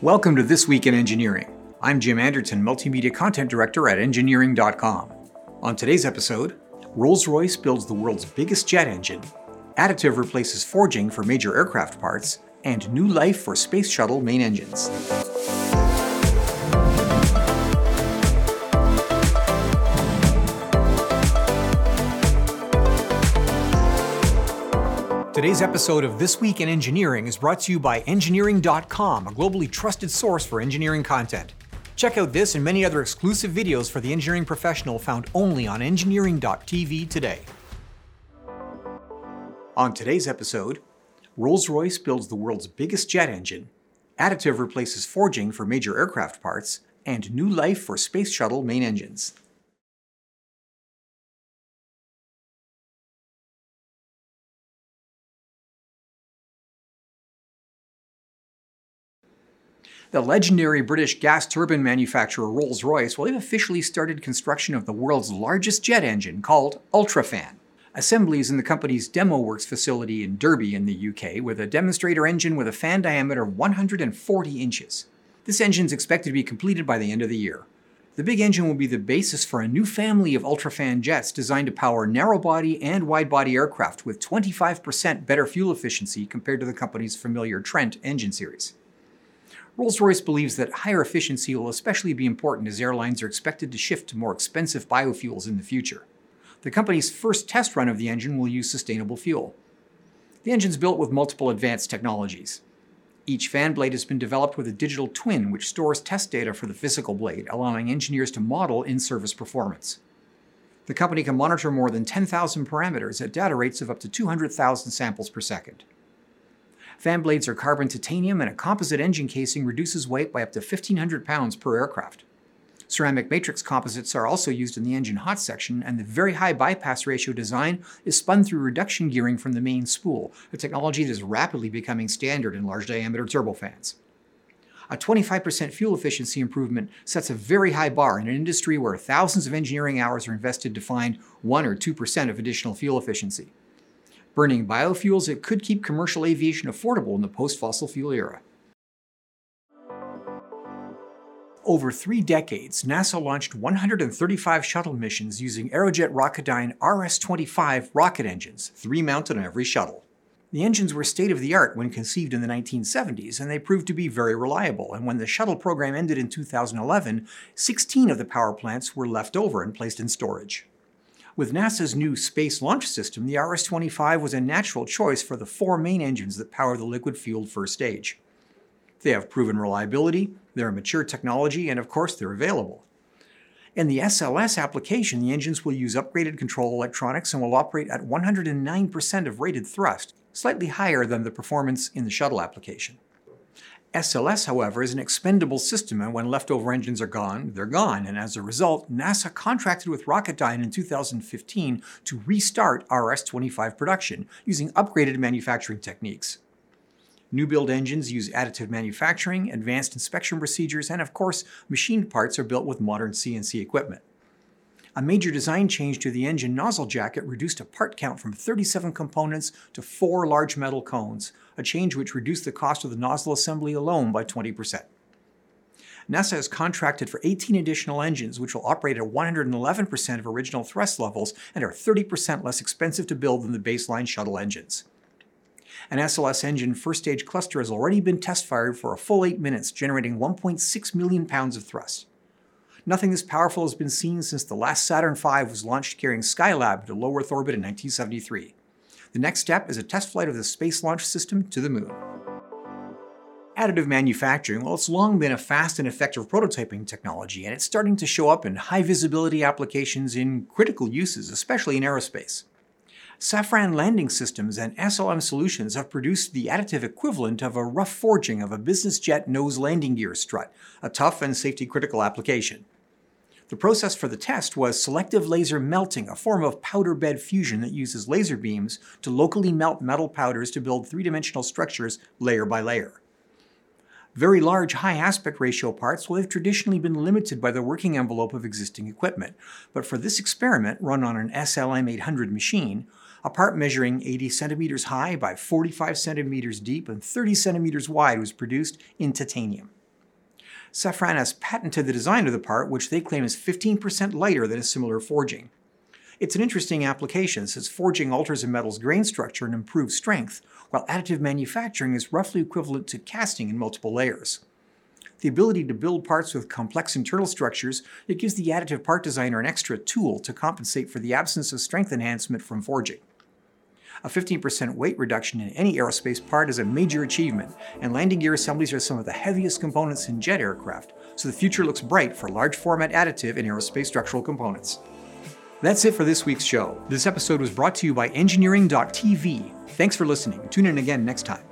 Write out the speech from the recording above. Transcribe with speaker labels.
Speaker 1: Welcome to This Week in Engineering. I'm Jim Anderton, Multimedia Content Director at Engineering.com. On today's episode, Rolls Royce builds the world's biggest jet engine, additive replaces forging for major aircraft parts, and new life for Space Shuttle main engines. Today's episode of This Week in Engineering is brought to you by Engineering.com, a globally trusted source for engineering content. Check out this and many other exclusive videos for the engineering professional found only on Engineering.tv today. On today's episode, Rolls Royce builds the world's biggest jet engine, additive replaces forging for major aircraft parts, and new life for Space Shuttle main engines. The legendary British gas turbine manufacturer Rolls Royce will have officially started construction of the world's largest jet engine called Ultrafan. Assemblies in the company's Demo Works facility in Derby in the UK with a demonstrator engine with a fan diameter of 140 inches. This engine is expected to be completed by the end of the year. The big engine will be the basis for a new family of Ultrafan jets designed to power narrow body and wide body aircraft with 25% better fuel efficiency compared to the company's familiar Trent engine series. Rolls Royce believes that higher efficiency will especially be important as airlines are expected to shift to more expensive biofuels in the future. The company's first test run of the engine will use sustainable fuel. The engine is built with multiple advanced technologies. Each fan blade has been developed with a digital twin which stores test data for the physical blade, allowing engineers to model in service performance. The company can monitor more than 10,000 parameters at data rates of up to 200,000 samples per second. Fan blades are carbon titanium, and a composite engine casing reduces weight by up to 1,500 pounds per aircraft. Ceramic matrix composites are also used in the engine hot section, and the very high bypass ratio design is spun through reduction gearing from the main spool, a technology that is rapidly becoming standard in large diameter turbofans. A 25% fuel efficiency improvement sets a very high bar in an industry where thousands of engineering hours are invested to find 1 or 2% of additional fuel efficiency. Burning biofuels, it could keep commercial aviation affordable in the post fossil fuel era. Over three decades, NASA launched 135 shuttle missions using Aerojet Rocketdyne RS 25 rocket engines, three mounted on every shuttle. The engines were state of the art when conceived in the 1970s, and they proved to be very reliable. And when the shuttle program ended in 2011, 16 of the power plants were left over and placed in storage. With NASA's new Space Launch System, the RS 25 was a natural choice for the four main engines that power the liquid fueled first stage. They have proven reliability, they're a mature technology, and of course, they're available. In the SLS application, the engines will use upgraded control electronics and will operate at 109% of rated thrust, slightly higher than the performance in the shuttle application. SLS, however, is an expendable system, and when leftover engines are gone, they're gone. And as a result, NASA contracted with Rocketdyne in 2015 to restart RS 25 production using upgraded manufacturing techniques. New build engines use additive manufacturing, advanced inspection procedures, and of course, machined parts are built with modern CNC equipment. A major design change to the engine nozzle jacket reduced a part count from 37 components to four large metal cones, a change which reduced the cost of the nozzle assembly alone by 20%. NASA has contracted for 18 additional engines, which will operate at 111% of original thrust levels and are 30% less expensive to build than the baseline shuttle engines. An SLS engine first stage cluster has already been test fired for a full 8 minutes, generating 1.6 million pounds of thrust. Nothing this powerful has been seen since the last Saturn V was launched carrying Skylab to low Earth orbit in 1973. The next step is a test flight of the Space Launch System to the Moon. Additive manufacturing, well, it's long been a fast and effective prototyping technology, and it's starting to show up in high visibility applications in critical uses, especially in aerospace. Safran Landing Systems and SLM Solutions have produced the additive equivalent of a rough forging of a business jet nose landing gear strut, a tough and safety critical application. The process for the test was selective laser melting, a form of powder bed fusion that uses laser beams to locally melt metal powders to build three dimensional structures layer by layer. Very large high aspect ratio parts will have traditionally been limited by the working envelope of existing equipment, but for this experiment run on an SLM 800 machine, a part measuring 80 centimeters high by 45 centimeters deep and 30 centimeters wide was produced in titanium. Safran has patented the design of the part, which they claim is 15% lighter than a similar forging. It's an interesting application since forging alters a metal's grain structure and improves strength, while additive manufacturing is roughly equivalent to casting in multiple layers. The ability to build parts with complex internal structures, it gives the additive part designer an extra tool to compensate for the absence of strength enhancement from forging. A 15% weight reduction in any aerospace part is a major achievement, and landing gear assemblies are some of the heaviest components in jet aircraft, so the future looks bright for large format additive in aerospace structural components. That's it for this week's show. This episode was brought to you by Engineering.tv. Thanks for listening. Tune in again next time.